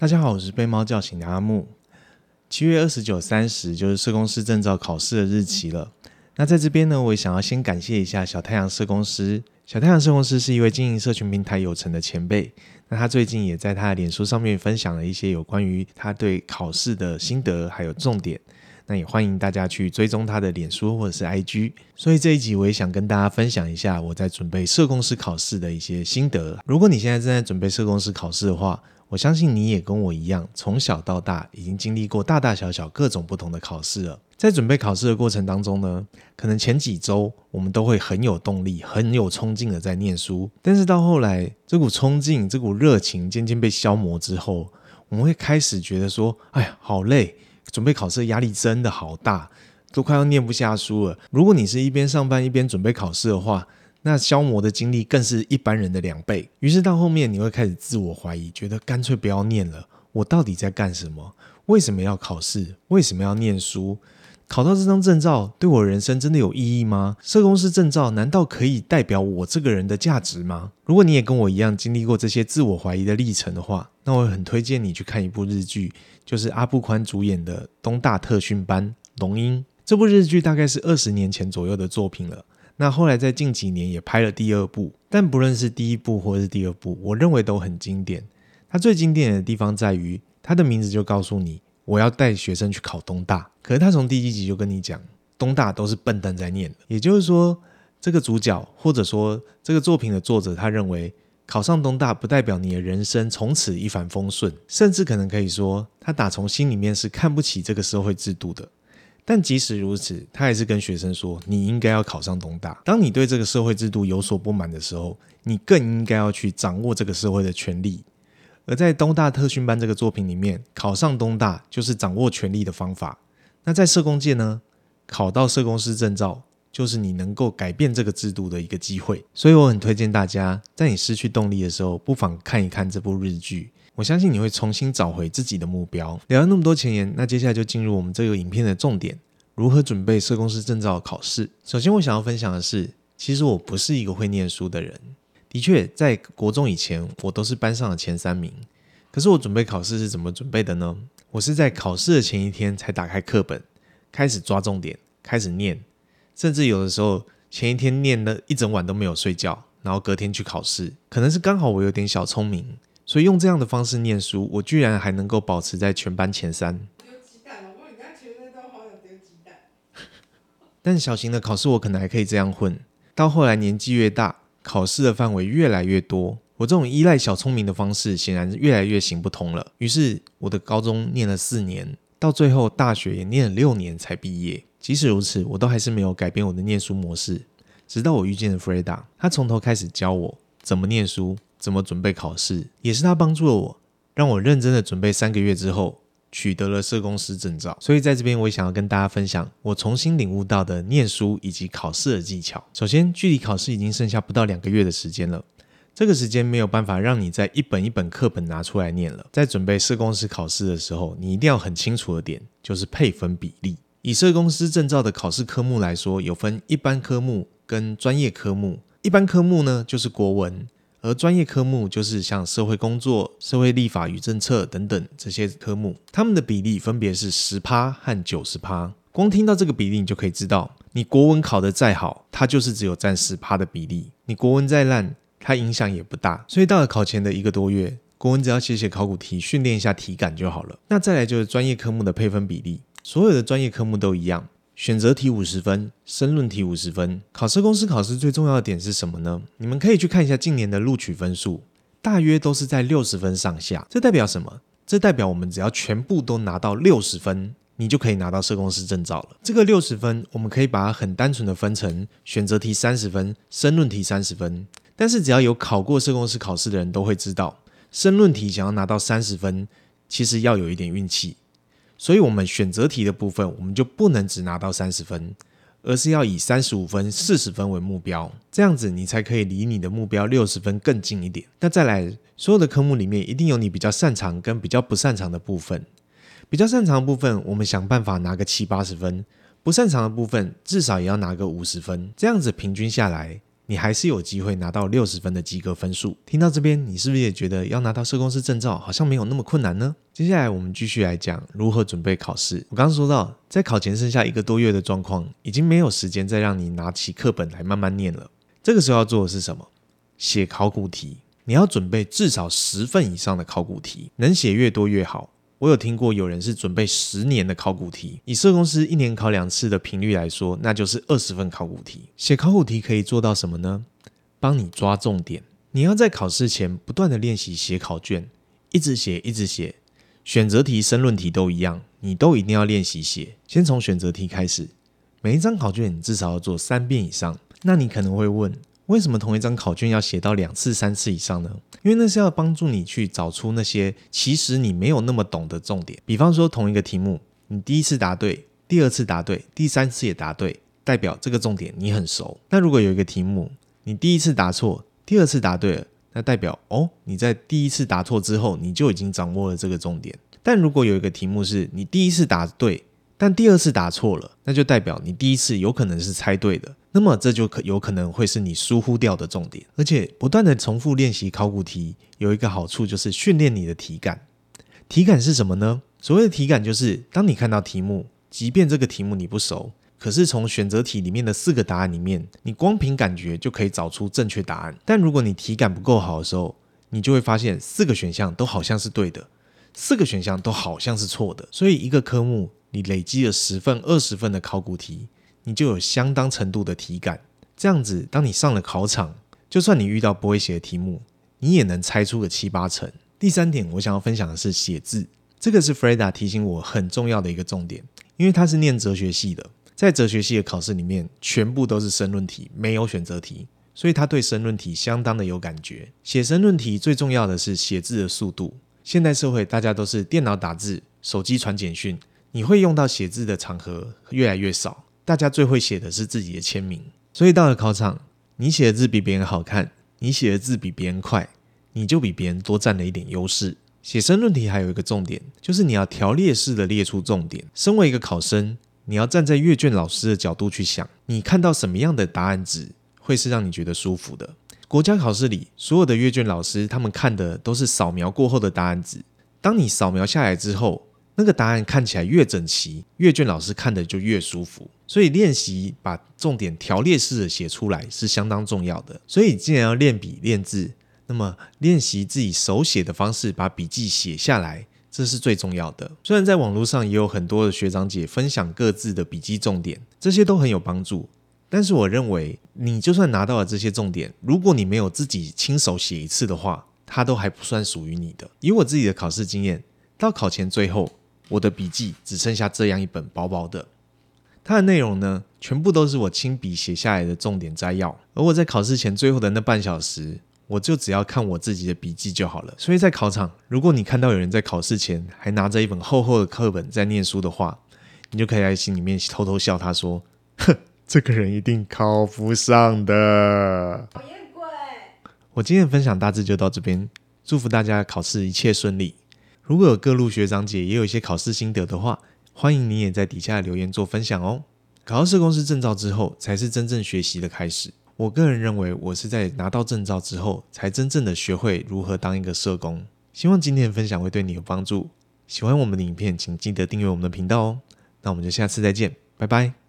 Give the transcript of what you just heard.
大家好，我是被猫叫醒的阿木。七月二十九、三十就是社工师证照考试的日期了。那在这边呢，我也想要先感谢一下小太阳社工师。小太阳社工师是一位经营社群平台有成的前辈。那他最近也在他的脸书上面分享了一些有关于他对考试的心得，还有重点。那也欢迎大家去追踪他的脸书或者是 IG。所以这一集我也想跟大家分享一下我在准备社工师考试的一些心得。如果你现在正在准备社工师考试的话，我相信你也跟我一样，从小到大已经经历过大大小小各种不同的考试了。在准备考试的过程当中呢，可能前几周我们都会很有动力、很有冲劲的在念书，但是到后来，这股冲劲、这股热情渐渐被消磨之后，我们会开始觉得说：“哎呀，好累！准备考试的压力真的好大，都快要念不下书了。”如果你是一边上班一边准备考试的话，那消磨的精力更是一般人的两倍，于是到后面你会开始自我怀疑，觉得干脆不要念了。我到底在干什么？为什么要考试？为什么要念书？考到这张证照对我人生真的有意义吗？社工师证照难道可以代表我这个人的价值吗？如果你也跟我一样经历过这些自我怀疑的历程的话，那我很推荐你去看一部日剧，就是阿部宽主演的《东大特训班》龙樱。这部日剧大概是二十年前左右的作品了。那后来在近几年也拍了第二部，但不论是第一部或是第二部，我认为都很经典。它最经典的地方在于，它的名字就告诉你，我要带学生去考东大。可是他从第一集就跟你讲，东大都是笨蛋在念。也就是说，这个主角或者说这个作品的作者，他认为考上东大不代表你的人生从此一帆风顺，甚至可能可以说，他打从心里面是看不起这个社会制度的。但即使如此，他还是跟学生说：“你应该要考上东大。当你对这个社会制度有所不满的时候，你更应该要去掌握这个社会的权力。”而在《东大特训班》这个作品里面，考上东大就是掌握权力的方法。那在社工界呢，考到社工师证照就是你能够改变这个制度的一个机会。所以我很推荐大家，在你失去动力的时候，不妨看一看这部日剧。我相信你会重新找回自己的目标。聊了那么多前言，那接下来就进入我们这个影片的重点：如何准备社工师证照考试。首先，我想要分享的是，其实我不是一个会念书的人。的确，在国中以前，我都是班上的前三名。可是我准备考试是怎么准备的呢？我是在考试的前一天才打开课本，开始抓重点，开始念，甚至有的时候前一天念了一整晚都没有睡觉，然后隔天去考试。可能是刚好我有点小聪明。所以用这样的方式念书，我居然还能够保持在全班前三。但小型的考试我可能还可以这样混。到后来年纪越大，考试的范围越来越多，我这种依赖小聪明的方式显然是越来越行不通了。于是我的高中念了四年，到最后大学也念了六年才毕业。即使如此，我都还是没有改变我的念书模式。直到我遇见了 Freda，他从头开始教我怎么念书。怎么准备考试，也是他帮助了我，让我认真的准备三个月之后，取得了社工师证照。所以在这边，我也想要跟大家分享我重新领悟到的念书以及考试的技巧。首先，距离考试已经剩下不到两个月的时间了，这个时间没有办法让你在一本一本课本拿出来念了。在准备社工师考试的时候，你一定要很清楚的点就是配分比例。以社工师证照的考试科目来说，有分一般科目跟专业科目。一般科目呢，就是国文。而专业科目就是像社会工作、社会立法与政策等等这些科目，它们的比例分别是十趴和九十趴。光听到这个比例，你就可以知道，你国文考得再好，它就是只有占十趴的比例；你国文再烂，它影响也不大。所以到了考前的一个多月，国文只要写写考古题，训练一下体感就好了。那再来就是专业科目的配分比例，所有的专业科目都一样。选择题五十分，申论题五十分。考社工师考试最重要的点是什么呢？你们可以去看一下近年的录取分数，大约都是在六十分上下。这代表什么？这代表我们只要全部都拿到六十分，你就可以拿到社工师证照了。这个六十分，我们可以把它很单纯的分成选择题三十分，申论题三十分。但是只要有考过社工师考试的人都会知道，申论题想要拿到三十分，其实要有一点运气。所以，我们选择题的部分，我们就不能只拿到三十分，而是要以三十五分、四十分为目标，这样子你才可以离你的目标六十分更近一点。那再来，所有的科目里面，一定有你比较擅长跟比较不擅长的部分。比较擅长的部分，我们想办法拿个七八十分；不擅长的部分，至少也要拿个五十分。这样子平均下来，你还是有机会拿到六十分的及格分数。听到这边，你是不是也觉得要拿到社工师证照好像没有那么困难呢？接下来我们继续来讲如何准备考试。我刚刚说到，在考前剩下一个多月的状况，已经没有时间再让你拿起课本来慢慢念了。这个时候要做的是什么？写考古题。你要准备至少十份以上的考古题，能写越多越好。我有听过有人是准备十年的考古题，以社工师一年考两次的频率来说，那就是二十份考古题。写考古题可以做到什么呢？帮你抓重点。你要在考试前不断的练习写考卷，一直写，一直写。选择题、申论题都一样，你都一定要练习写。先从选择题开始，每一张考卷你至少要做三遍以上。那你可能会问，为什么同一张考卷要写到两次、三次以上呢？因为那是要帮助你去找出那些其实你没有那么懂的重点。比方说，同一个题目，你第一次答对，第二次答对，第三次也答对，代表这个重点你很熟。那如果有一个题目，你第一次答错，第二次答对了，那代表哦，你在第一次答错之后，你就已经掌握了这个重点。但如果有一个题目是你第一次答对，但第二次答错了，那就代表你第一次有可能是猜对的，那么这就可有可能会是你疏忽掉的重点。而且不断的重复练习考古题，有一个好处就是训练你的体感。体感是什么呢？所谓的体感就是，当你看到题目，即便这个题目你不熟，可是从选择题里面的四个答案里面，你光凭感觉就可以找出正确答案。但如果你体感不够好的时候，你就会发现四个选项都好像是对的，四个选项都好像是错的。所以一个科目。你累积了十份、二十份的考古题，你就有相当程度的体感。这样子，当你上了考场，就算你遇到不会写的题目，你也能猜出个七八成。第三点，我想要分享的是写字，这个是 Freda 提醒我很重要的一个重点，因为他是念哲学系的，在哲学系的考试里面，全部都是申论题，没有选择题，所以他对申论题相当的有感觉。写申论题最重要的是写字的速度。现代社会，大家都是电脑打字、手机传简讯。你会用到写字的场合越来越少，大家最会写的是自己的签名。所以到了考场，你写的字比别人好看，你写的字比别人快，你就比别人多占了一点优势。写申论题还有一个重点，就是你要条列式的列出重点。身为一个考生，你要站在阅卷老师的角度去想，你看到什么样的答案纸会是让你觉得舒服的？国家考试里，所有的阅卷老师他们看的都是扫描过后的答案纸。当你扫描下来之后，那个答案看起来越整齐，阅卷老师看的就越舒服。所以练习把重点条列式的写出来是相当重要的。所以既然要练笔练字，那么练习自己手写的方式把笔记写下来，这是最重要的。虽然在网络上也有很多的学长姐分享各自的笔记重点，这些都很有帮助。但是我认为，你就算拿到了这些重点，如果你没有自己亲手写一次的话，它都还不算属于你的。以我自己的考试经验，到考前最后。我的笔记只剩下这样一本薄薄的，它的内容呢，全部都是我亲笔写下来的重点摘要。而我在考试前最后的那半小时，我就只要看我自己的笔记就好了。所以在考场，如果你看到有人在考试前还拿着一本厚厚的课本在念书的话，你就可以在心里面偷偷笑他说：“哼，这个人一定考不上的。”讨厌鬼！我今天的分享大致就到这边，祝福大家考试一切顺利。如果有各路学长姐也有一些考试心得的话，欢迎你也在底下留言做分享哦。考到社工师证照之后，才是真正学习的开始。我个人认为，我是在拿到证照之后，才真正的学会如何当一个社工。希望今天的分享会对你有帮助。喜欢我们的影片，请记得订阅我们的频道哦。那我们就下次再见，拜拜。